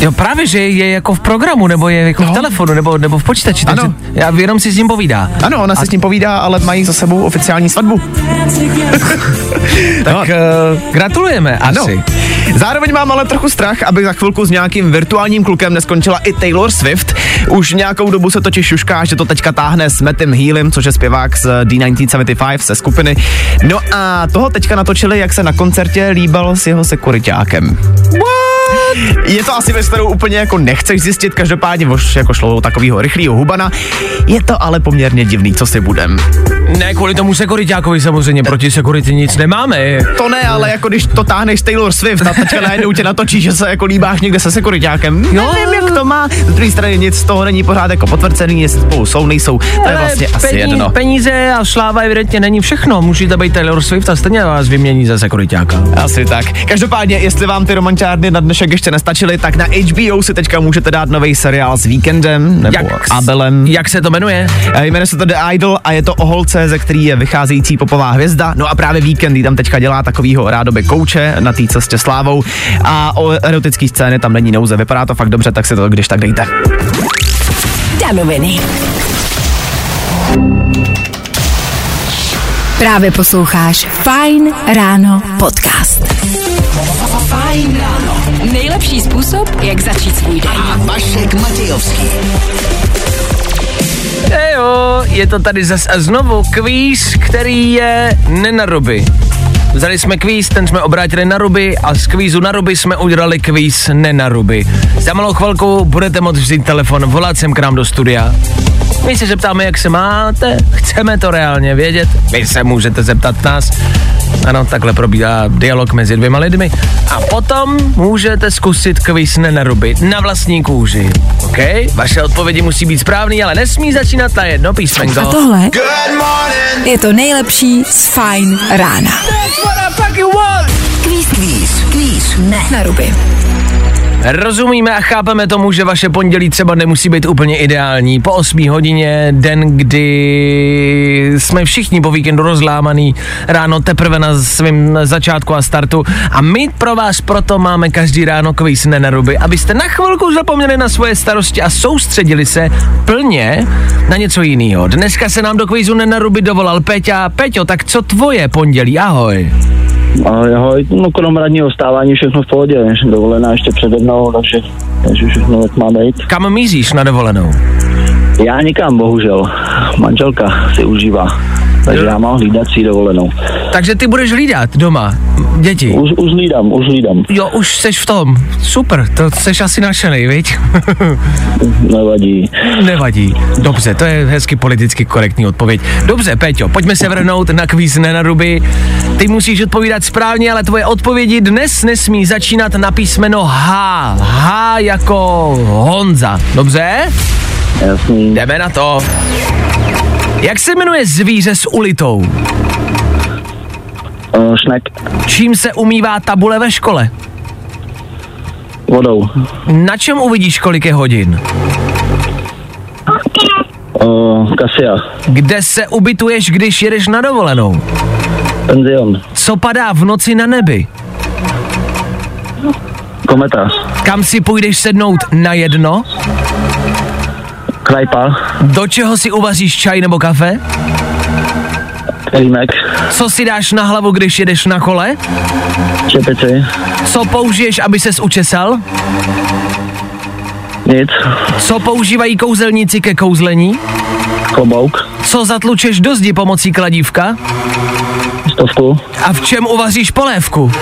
C: Jo, právě, že je jako v programu, nebo je jako no. v telefonu, nebo, nebo v počítači, takže
D: Ano.
C: já jenom si s ním povídá.
D: Ano, ona si s ním povídá, ale mají za sebou oficiální svatbu.
C: Tak
D: No.
C: uh, gratulujeme
D: Ano.
C: asi.
D: Zároveň mám ale trochu strach, aby za chvilku s nějakým virtuálním klukem neskončila i Taylor Swift. Už nějakou dobu se totiž šušká, že to teďka táhne s Mattem Healem, což je zpěvák z D1975 ze skupiny. No a toho teďka natočili, jak se na koncertě líbal s jeho sekuritákem. Je to asi věc, kterou úplně jako nechceš zjistit, každopádně už jako šlo o takového rychlého hubana. Je to ale poměrně divný, co si budem.
C: Ne, kvůli tomu sekuritákovi samozřejmě, proti sekurity nic nemáme.
D: To ne, ale jako když to táhneš Taylor Swift a teďka najednou tě natočí, že se jako líbáš někde se sekuritákem.
C: Jo.
D: Nevím, jak to má. Z druhé strany nic z toho není pořád jako potvrzený, jestli spolu jsou, nejsou. To je vlastně asi
C: Pení-
D: jedno.
C: Peníze a sláva evidentně není všechno. Můžete být Taylor Swift a stejně vás vymění za sekuritáka.
D: Asi tak. Každopádně, jestli vám ty romančárny na dnešek ještě nestačily, tak na HBO si teďka můžete dát nový seriál s Víkendem nebo Abelem.
C: Jak se to jmenuje?
D: Eh, Jmenuje se to The Idol a je to o holce, ze který je vycházející popová hvězda. No a právě Víkend tam teďka dělá takovýho rádoby kouče na té cestě slávou. A o erotický scény tam není nouze. Vypadá to fakt dobře, tak si to když tak dejte.
B: Danoviny. Právě posloucháš Fine Ráno podcast.
E: Fajn ráno.
B: Nejlepší způsob, jak začít svůj den.
E: A Vašek Matějovský.
C: Ejo, je to tady zas a znovu kvíz, který je nenaruby. Vzali jsme kvíz, ten jsme obrátili na ruby a z kvízu na ruby jsme udělali kvíz nenaruby. Za malou chvilku budete moct vzít telefon, volat sem k nám do studia. My se zeptáme, jak se máte, chceme to reálně vědět, vy se můžete zeptat nás. Ano, takhle probíhá dialog mezi dvěma lidmi. A potom můžete zkusit kvíz nenaruby na vlastní kůži. OK? Vaše odpovědi musí být správný, ale nesmí začínat na jedno písmenko.
B: A tohle je to nejlepší z Fine Rána.
C: What I fucking want!
B: Kvíz,
E: Kvíz, kvíz.
B: ne na ruby.
C: Rozumíme a chápeme tomu, že vaše pondělí třeba nemusí být úplně ideální. Po 8 hodině, den, kdy jsme všichni po víkendu rozlámaný, ráno teprve na svém začátku a startu a my pro vás proto máme každý ráno kvíz nenaruby, abyste na chvilku zapomněli na svoje starosti a soustředili se plně na něco jiného. Dneska se nám do kvízu nenaruby dovolal Peťa. Peťo, tak co tvoje pondělí? Ahoj.
G: Ahoj, no krom radního vstávání všechno v pohodě, dovolená ještě přede mnou, takže, takže všechno jak má být.
C: Kam míříš na dovolenou?
G: Já nikam, bohužel, manželka si užívá, takže já mám hlídací dovolenou.
C: Takže ty budeš hlídat doma děti.
G: Už, už hlídám, už hlídám,
C: Jo, už seš v tom. Super, to seš asi našenej, viď?
G: nevadí.
C: Nevadí. Dobře, to je hezky politicky korektní odpověď. Dobře, Peťo, pojďme se vrhnout na kvíz nenaruby. Ty musíš odpovídat správně, ale tvoje odpovědi dnes nesmí začínat na písmeno H. H jako Honza. Dobře?
G: Jasný,
C: Jdeme na to. Jak se jmenuje zvíře s ulitou?
G: uh, šnek,
C: Čím se umývá tabule ve škole?
G: vodou,
C: Na čem uvidíš, kolik je hodin?
G: uh, kasia,
C: Kde se ubytuješ, když jedeš na dovolenou?
G: penzion,
C: Co padá v noci na nebi?
G: kometa,
C: Kam si půjdeš sednout na jedno?
G: Krajpa,
C: Do čeho si uvaříš čaj nebo kafe?
G: kelímek,
C: Co si dáš na hlavu, když jedeš na kole?
G: čepici,
C: Co použiješ, aby ses učesal?
G: nic,
C: Co používají kouzelníci ke kouzlení?
G: klobouk,
C: Co zatlučeš do zdi pomocí kladívka?
G: stovku,
C: A v čem uvaříš polévku?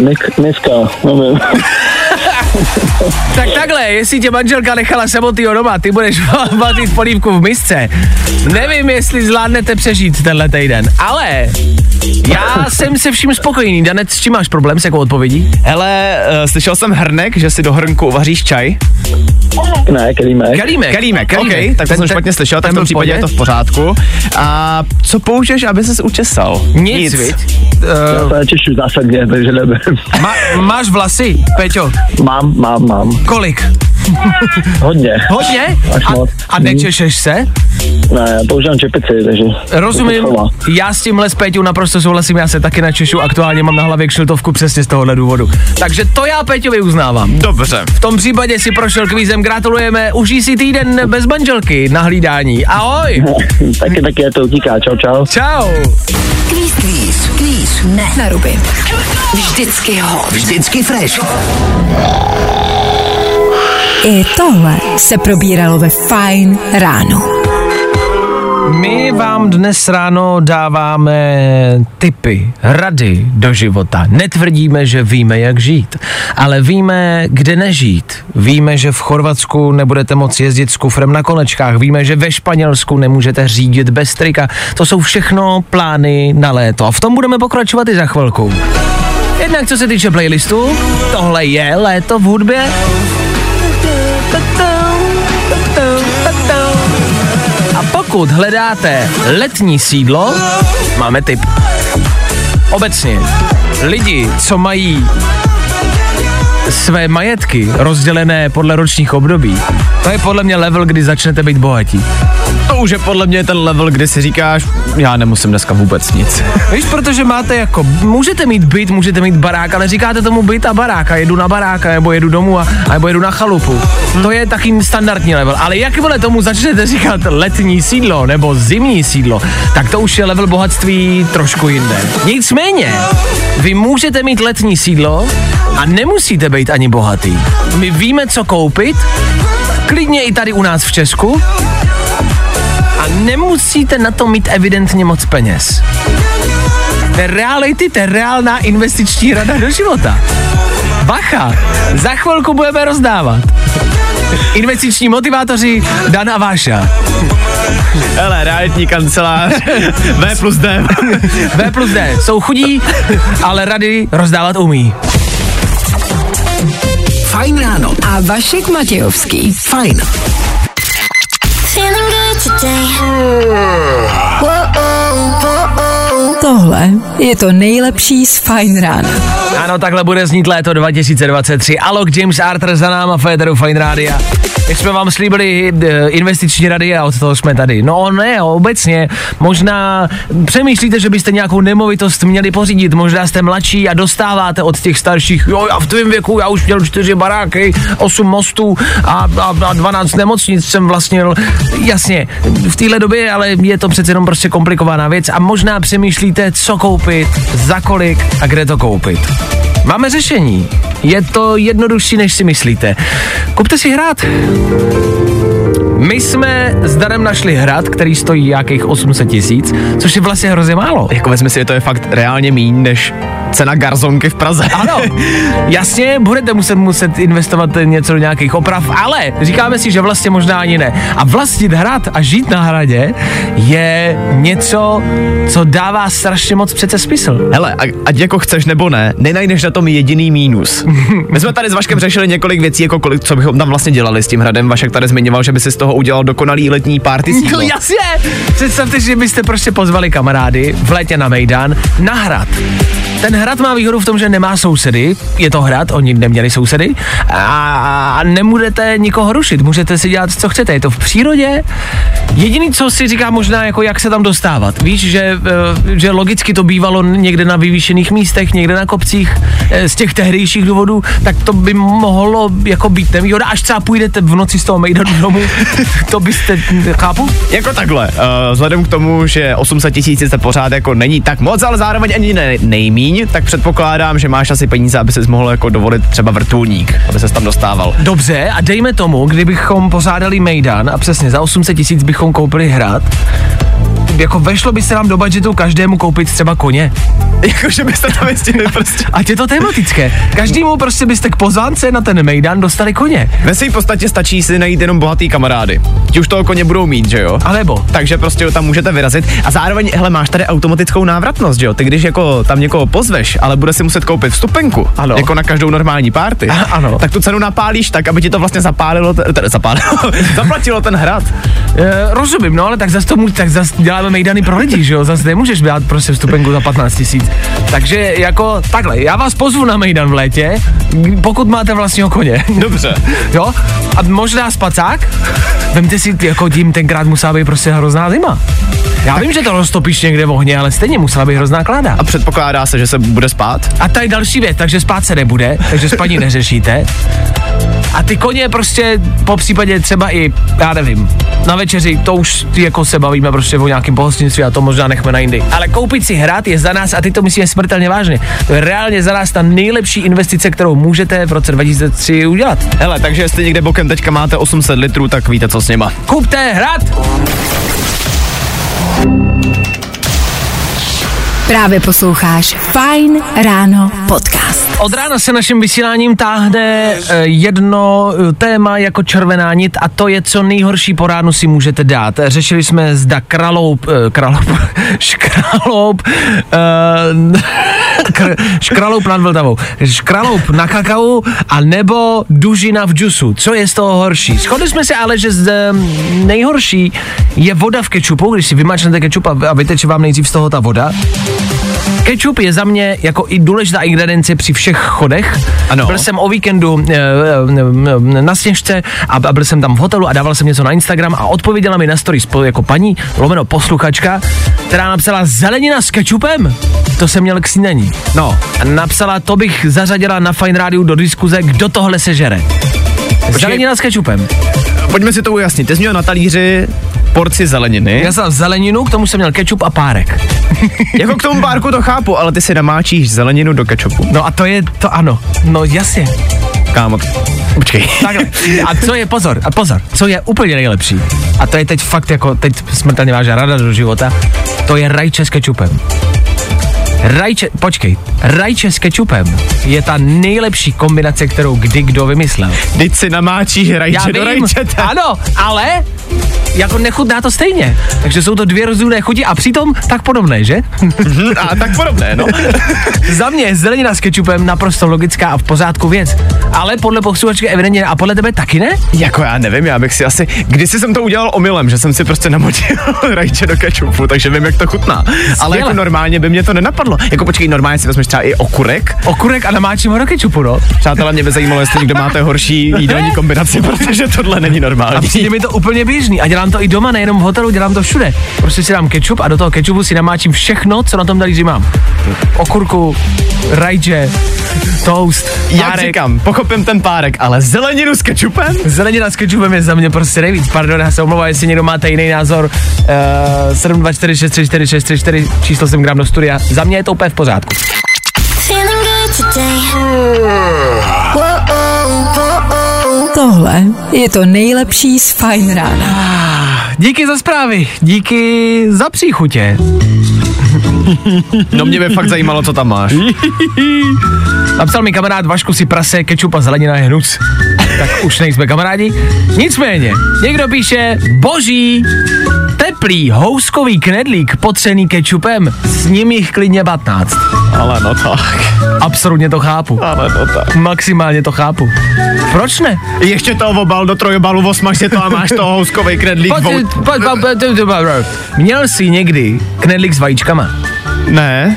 G: mik, miska, nevím, Thank you.
C: Tak takhle, jestli tě manželka nechala samotného doma, ty budeš vařit polívku v misce. Nevím, jestli zvládnete přežít tenhle týden, ale já jsem se vším spokojený. Danec, s čím máš problém, s jakou odpovědí?
D: Hele, uh, slyšel jsem hrnek, že si do hrnku uvaříš čaj.
G: ne, kelímek,
C: Kalímek.
D: Kelímek,
C: Kalímek.
D: OK, tak to
C: Ten-
D: jsem
C: ten-
D: špatně slyšel, tak v tom případě je to v pořádku. A co použiješ, aby ses učesal?
C: Nic, viď?
G: já
C: Uh,
G: se češu zásadně, takže nevím,
C: má, máš vlasy, Peťo?
G: mám, mám, mám,
C: Kolik?
G: hodně,
C: Hodně?
G: Až
C: A,
G: moc.
C: a nečešeš se?
G: ne, používám čepici, takže
C: Rozumím, já s tímhle s Péťou naprosto souhlasím, já se taky načešu, aktuálně mám na hlavě kšiltovku přesně z tohohle důvodu. Takže to já Péťovi uznávám.
D: Dobře.
C: V tom případě si prošel kvízem, gratulujeme, užij si týden bez manželky na hlídání. Ahoj!
G: taky, taky je to utíká, čau, čau.
C: Čau!
E: Kvíz, kvíz, kvíz.
B: Ne, na ruby. Vždycky hot.
E: Vždycky fresh.
B: I tohle se probíralo ve Fine ráno.
C: My vám dnes ráno dáváme tipy, rady do života. Netvrdíme, že víme, jak žít, ale víme, kde nežít. Víme, že v Chorvatsku nebudete moci jezdit s kufrem na kolečkách. Víme, že ve Španělsku nemůžete řídit bez trika. To jsou všechno plány na léto. A v tom budeme pokračovat i za chvilku. Jednak co se týče playlistu, tohle je léto v hudbě. Pokud hledáte letní sídlo, máme tip. Obecně, lidi, co mají své majetky rozdělené podle ročních období, to je podle mě level, kdy začnete být bohatí.
D: To už je podle mě ten level, kdy si říkáš, já nemusím dneska vůbec nic.
C: Víš, protože máte jako, můžete mít byt, můžete mít barák, ale říkáte tomu byt a barák a jedu na baráka, nebo jedu domů a, nebo jedu na chalupu. To je taký standardní level, ale jakmile tomu začnete říkat letní sídlo nebo zimní sídlo, tak to už je level bohatství trošku jinde. Nicméně, vy můžete mít letní sídlo a nemusíte být ani bohatý. My víme, co koupit, klidně i tady u nás v Česku, a nemusíte na to mít evidentně moc peněz. To je reality, to je reálná investiční rada do života. Bacha, za chvilku budeme rozdávat. Investiční motivátoři Dan a Váša.
D: Hele, realitní kancelář, V plus D.
C: V plus D jsou chudí, ale rady rozdávat umí.
E: Fajn ráno.
B: A Vašek Matějovský.
E: Fajn.
A: Feeling today. Whoa, oh, whoa, oh.
B: Tohle je to nejlepší z Fine Rána.
C: Ano, takhle bude znít léto 2023. Alok James Arthur za náma Federu Fine Rádia. My jsme vám slíbili eh, investiční rady a od toho jsme tady. No ne, obecně. Možná přemýšlíte, že byste nějakou nemovitost měli pořídit. Možná jste mladší a dostáváte od těch starších. Jo, já v tvém věku, já už měl čtyři baráky, osm mostů a, a, a 12 nemocnic jsem vlastnil. Jasně, v téhle době, ale je to přece jenom prostě komplikovaná věc a možná přemýšlíte, co koupit, za kolik a kde to koupit. Máme řešení. Je to jednodušší, než si myslíte. Kupte si hrát. My jsme s Darem našli hrad, který stojí nějakých 800 tisíc, což je vlastně hrozně málo.
D: Jako vezmi si, to je fakt reálně míň než cena garzonky v Praze.
C: Ano, jasně, budete muset muset investovat něco do nějakých oprav, ale říkáme si, že vlastně možná ani ne. A vlastnit hrad a žít na hradě je něco, co dává strašně moc přece smysl.
D: Hele, a, ať jako chceš nebo ne, nenajdeš na tom jediný mínus. My jsme tady s Vaškem řešili několik věcí, jako kolik, co bychom tam vlastně dělali s tím hradem. Vašek tady zmiňoval, že by si z toho udělal dokonalý letní party
C: No
D: sídlo.
C: jasně, představte si, že byste prostě pozvali kamarády v létě na Mejdan na hrad. Ten hrad má výhodu v tom, že nemá sousedy, je to hrad, oni neměli sousedy a nemůžete nikoho rušit, můžete si dělat, co chcete, je to v přírodě. Jediný, co si říká možná, jako jak se tam dostávat. Víš, že, eh, že logicky to bývalo někde na vyvýšených místech, někde na kopcích, eh, z těch tehdejších důvodů, tak to by mohlo jako být nevýhoda, až třeba půjdete v noci z toho Mejdanu domů, to byste, chápu?
D: Jako takhle, uh, vzhledem k tomu, že 800 tisíc se pořád jako není tak moc, ale zároveň ani ne, nejmíň, tak předpokládám, že máš asi peníze, aby ses mohl jako dovolit třeba vrtulník, aby ses tam dostával.
C: Dobře, a dejme tomu, kdybychom pořádali Mejdan a přesně za 800 tisíc bychom koupili hrad, jako vešlo by se nám do budgetu každému koupit třeba koně.
D: Jakože byste tam jezdili prostě.
C: Ať je to tematické. Každému prostě byste k pozvánce na ten Mejdan dostali koně.
D: Ve své podstatě stačí si najít jenom bohatý kamarády. Ti už toho koně budou mít, že jo?
C: A nebo?
D: Takže prostě tam můžete vyrazit. A zároveň, hele, máš tady automatickou návratnost, že jo? Ty když jako tam někoho pozveš, ale bude si muset koupit vstupenku,
C: Ano.
D: jako na každou normální party,
C: A- ano.
D: tak tu cenu napálíš tak, aby ti to vlastně zapálilo, t- t- zapálilo, zaplatilo ten hrad.
C: E, rozumím, no ale tak zase to můj, tak zase děláme Mejdany pro lidi, že jo? Zase nemůžeš dát prostě vstupenku za 15 tisíc. Takže jako takhle, já vás pozvu na Mejdan v létě, pokud máte vlastního koně.
D: Dobře.
C: Jo? A možná spacák? Vemte si, jako tím tenkrát musela být prostě hrozná zima. Já vím, že to roztopíš někde v ohně, ale stejně musela být hrozná kláda.
D: A předpokládá se, že se bude spát?
C: A tady další věc, takže spát se nebude, takže spaní neřešíte. A ty koně prostě po případě třeba i, já nevím, na večeři, to už jako se bavíme prostě o nějakém pohostinství a to možná nechme na jindy. Ale koupit si hrát je za nás, a ty to myslíme smrtelně vážně, to je reálně za nás ta nejlepší investice, kterou můžete v roce 2003 udělat.
D: Hele, takže jestli někde bokem teďka máte 800 litrů, tak víte, co s nima.
C: Kupte hrad!
B: Právě posloucháš Fine Ráno podcast.
C: Od rána se naším vysíláním táhne eh, jedno eh, téma jako červená nit a to je, co nejhorší po ránu si můžete dát. Řešili jsme zda kraloup, eh, kraloup, škraloup, eh, kr, škraloup nad Vltavou, škraloup na kakao a nebo dužina v džusu. Co je z toho horší? Shodli jsme se ale, že z, nejhorší je voda v kečupu, když si vymačnete kečup a vyteče vám nejdřív z toho ta voda. Ketchup je za mě jako i důležitá ingredience při všech chodech.
D: Ano.
C: Byl jsem o víkendu e, e, na sněžce a, byl jsem tam v hotelu a dával jsem něco na Instagram a odpověděla mi na story jako paní, lomeno posluchačka, která napsala zelenina s kečupem. To jsem měl k snídaní. No, a napsala, to bych zařadila na Fine Radio do diskuze, kdo tohle sežere. Zelenina s kečupem.
D: Pojďme si to ujasnit. Ty jsi měl na talíři porci zeleniny.
C: Já jsem zeleninu, k tomu jsem měl kečup a párek.
D: jako k tomu párku to chápu, ale ty si namáčíš zeleninu do kečupu.
C: No a to je to ano. No jasně.
D: Kámo, počkej.
C: Takhle. A co je, pozor, a pozor, co je úplně nejlepší, a to je teď fakt jako, teď smrtelně vážná rada do života, to je rajče s kečupem. Rajče, počkej, rajče s kečupem je ta nejlepší kombinace, kterou kdy kdo vymyslel.
D: Teď si namáčí rajče do rajčete.
C: ano, ale jako nechutná to stejně. Takže jsou to dvě rozdílné chuti a přitom tak podobné, že?
D: A tak podobné, no.
C: Za mě je zelenina s kečupem naprosto logická a v pořádku věc. Ale podle posluchačky evidentně a podle tebe taky ne?
D: Jako já nevím, já bych si asi, kdysi jsem to udělal omylem, že jsem si prostě namočil rajče do kečupu, takže vím, jak to chutná. Ale jako normálně by mě to nenapadlo. Jako počkej, normálně si vezmeš třeba i okurek.
C: Okurek a namáčím ho do kečupu, no.
D: Přátelé, mě by zajímalo, jestli někdo máte horší jídelní kombinaci, protože tohle není
C: A
D: normální.
C: přijde mi to úplně běžný a dělám to i doma, nejenom v hotelu, dělám to všude. Prostě si dám kečup a do toho kečupu si namáčím všechno, co na tom talíři mám. Okurku, rajče, toast,
D: Jak
C: párek.
D: říkám, pochopím ten párek, ale zeleninu s kečupem?
C: Zelenina s kečupem je za mě prostě nejvíc. Pardon, já se omlouvám, jestli někdo máte jiný názor. Uh, 724634634 číslo jsem gram do studia. Za mě je to úplně v pořádku.
B: Tohle je to nejlepší z Fajn rána.
C: Díky za zprávy, díky za příchutě.
D: No mě by fakt zajímalo, co tam máš.
C: Napsal mi kamarád Vašku si prase, kečup a zelenina je hnuc. Tak už nejsme kamarádi. Nicméně, někdo píše, boží, teplý houskový knedlík potřený kečupem, s ním jich klidně 15.
D: Ale no tak,
C: Absolutně to chápu.
D: ale no tak.
C: Maximálně to chápu. Proč ne?
D: Ještě to obal do trojobalu, osmaž si to a máš to houskový knedlík.
C: Měl jsi někdy knedlík s vajíčkama?
D: Ne.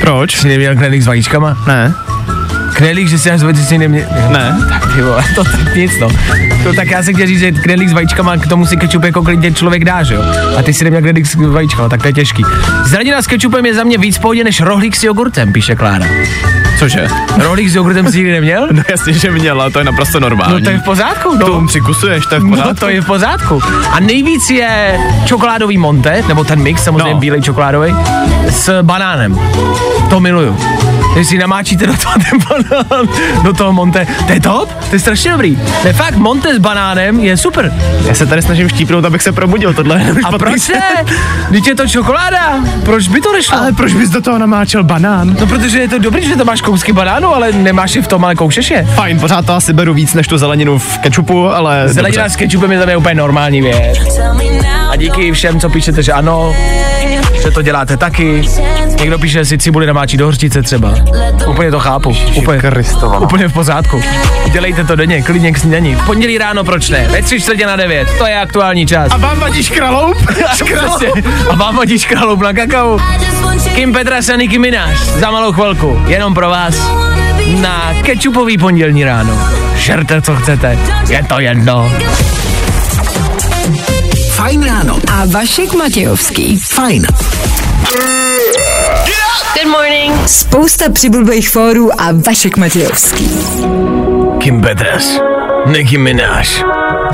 D: Proč?
C: Jsi neměl knedlík s vajíčkama?
D: Ne.
C: Knedlík, že si až zvedl, si neměl...
D: Ne.
C: Tak ty vole, to tak nic no. To tak já se chtěl říct, že knedlík s vajíčkama, k tomu si kečup jako klidně člověk dá, že jo? A ty si neměl knedlík s vajíčkama, tak to je těžký. Zelenina s kečupem je za mě víc pohodě než rohlík s jogurtem, píše Klára.
D: Cože?
C: Rohlík s jogurtem si nikdy neměl?
D: No jasně, že měla, to je naprosto normální.
C: No to je v pořádku,
D: To
C: no.
D: přikusuješ, to je v pořádku.
C: No to je v pořádku. A nejvíc je čokoládový monte, nebo ten mix, samozřejmě
D: No.
C: no. bílej čokoládový, s banánem. To miluju. Když si namáčíte do toho ten banán, do toho monte, to je top, to je strašně dobrý. To je fakt, monte s banánem je super.
D: Já se tady snažím štípnout, abych se probudil, tohle je
C: A proč ne? Když je to čokoláda, proč by to nešlo?
D: Ale proč bys do toho namáčel banán?
C: No protože je to dobrý, že to máš kousky banánu, ale nemáš je v tom, ale koušeš je.
D: Fajn, pořád to asi beru víc než tu zeleninu v kečupu, ale
C: Zelenina
D: dobře.
C: s kečupem je za mě úplně normální věc. A díky všem, co píšete, že ano, že to děláte taky. Někdo píše, že si cibuli namáčí do hořčice třeba. Úplně to chápu. Úplně,
D: Kristova.
C: úplně v pořádku. Dělejte to denně, klidně k snídani. V pondělí ráno, proč ne? Ve tři čtvrtě na devět. To je aktuální čas.
D: A vám vadí škraloup?
C: Přesně. A vám hodí škraloup na kakao. Kim Petras a Nicki Minaj. Za malou chvilku. Jenom pro vás. Na kečupový pondělní ráno. Žerte, co chcete. Je to jedno.
E: Fajn ráno.
B: A Vašek Matějovský.
E: Fajn.
A: Good morning.
B: Spousta přibulbých fórů a Vašek Matějovský.
C: Kim Petras, Nicki Minaj,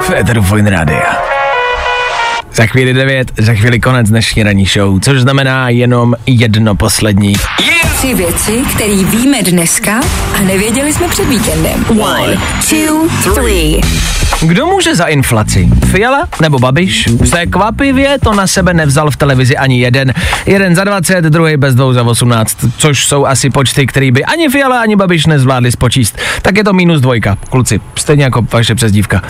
C: Féteru Fine Rádia. Za chvíli 9, za chvíli konec dnešní ranní show, což znamená jenom jedno poslední.
B: Tři věci, které víme dneska a nevěděli jsme před víkendem. One, two, three.
C: Kdo může za inflaci? Fiala nebo Babiš? Překvapivě to na sebe nevzal v televizi ani jeden. Jeden za 20, druhý bez dvou za 18, což jsou asi počty, který by ani Fiala, ani Babiš nezvládli spočíst. Tak je to minus dvojka, kluci, stejně jako vaše přezdívka.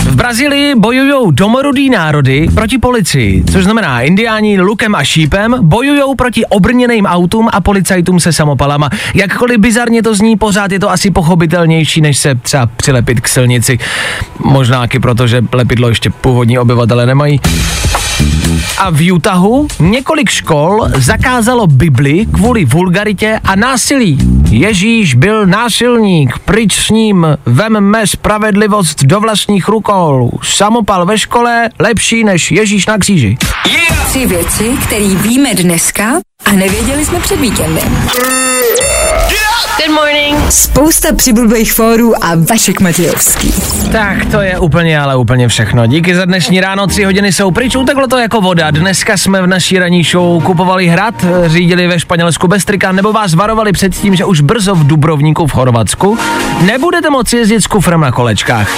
C: V Brazílii bojují domorodý národy proti policii, což znamená indiáni lukem a šípem bojují proti obrněným autům a policajtům se samopalama. Jakkoliv bizarně to zní, pořád je to asi pochopitelnější, než se třeba přilepit k silnici. Možná i proto, že lepidlo ještě původní obyvatele nemají. A v Utahu několik škol zakázalo Bibli kvůli vulgaritě a násilí. Ježíš byl násilník, pryč s ním, vemme spravedlivost do vlastních rukou. Samopal ve škole lepší než Ježíš na kříži.
B: Tři věci, které víme dneska a nevěděli jsme před víkendem.
A: Good morning.
B: Spousta přibulbých fórů a Vašek Matějovský.
C: Tak to je úplně, ale úplně všechno. Díky za dnešní ráno, tři hodiny jsou pryč, uteklo to jako voda. Dneska jsme v naší ranní show kupovali hrad, řídili ve Španělsku bez trika, nebo vás varovali před tím, že už brzo v Dubrovníku v Chorvatsku nebudete moci jezdit s kufrem na kolečkách.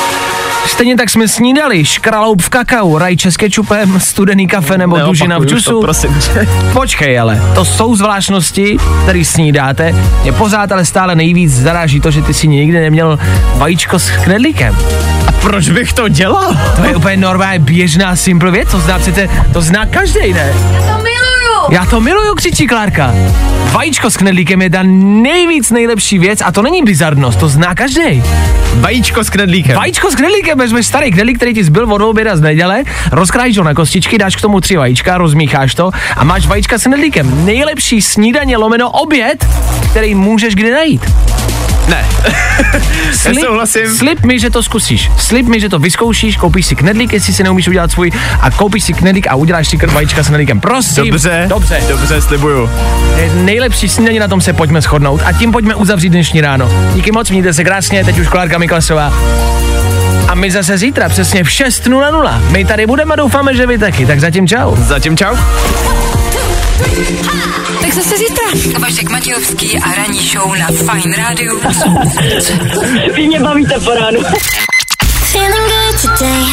C: Stejně tak jsme snídali škraloup v kakao, rajče s kečupem, studený kafe nebo
D: Neopakuju
C: dužina v
D: to,
C: džusu.
D: prosím tě.
C: Počkej ale, to jsou zvláštnosti, které snídáte. Mě pořád ale stále nejvíc zaráží to, že ty si nikdy neměl vajíčko s knedlíkem.
D: A proč bych to dělal?
C: To je úplně normálně běžná simple věc, to zná přece, to zná každý, ne?
B: To miluju.
C: Já to miluju, křičí Klárka. Vajíčko s knedlíkem je ta nejvíc nejlepší věc a to není bizarnost, to zná každý.
D: Vajíčko s knedlíkem.
C: Vajíčko s knedlíkem, vezmeš starý knedlík, který ti zbyl od oběda z neděle, rozkrájíš ho na kostičky, dáš k tomu tři vajíčka, rozmícháš to a máš vajíčka s knedlíkem. Nejlepší snídaně lomeno oběd, který můžeš kdy najít.
D: Ne. Nesouhlasím.
C: slib mi, že to zkusíš. Slib mi, že to vyzkoušíš, koupíš si knedlík, jestli si neumíš udělat svůj a koupíš si knedlík a uděláš si vajíčka s knedlíkem. Prosím.
D: Dobře.
C: Dobře.
D: Dobře, slibuju.
C: Je nejlepší snídaně, na tom se pojďme shodnout a tím pojďme uzavřít dnešní ráno. Díky moc, mějte se krásně, teď už Klárka Miklasová. A my zase zítra přesně v 6.00. My tady budeme, doufáme, že vy taky. Tak zatím čau.
D: Zatím čau.
B: Tak zase zítra.
H: Vašek Matějovský a ranní show na Fine Radio.
F: Vy mě bavíte po ránu.
A: Feeling good today.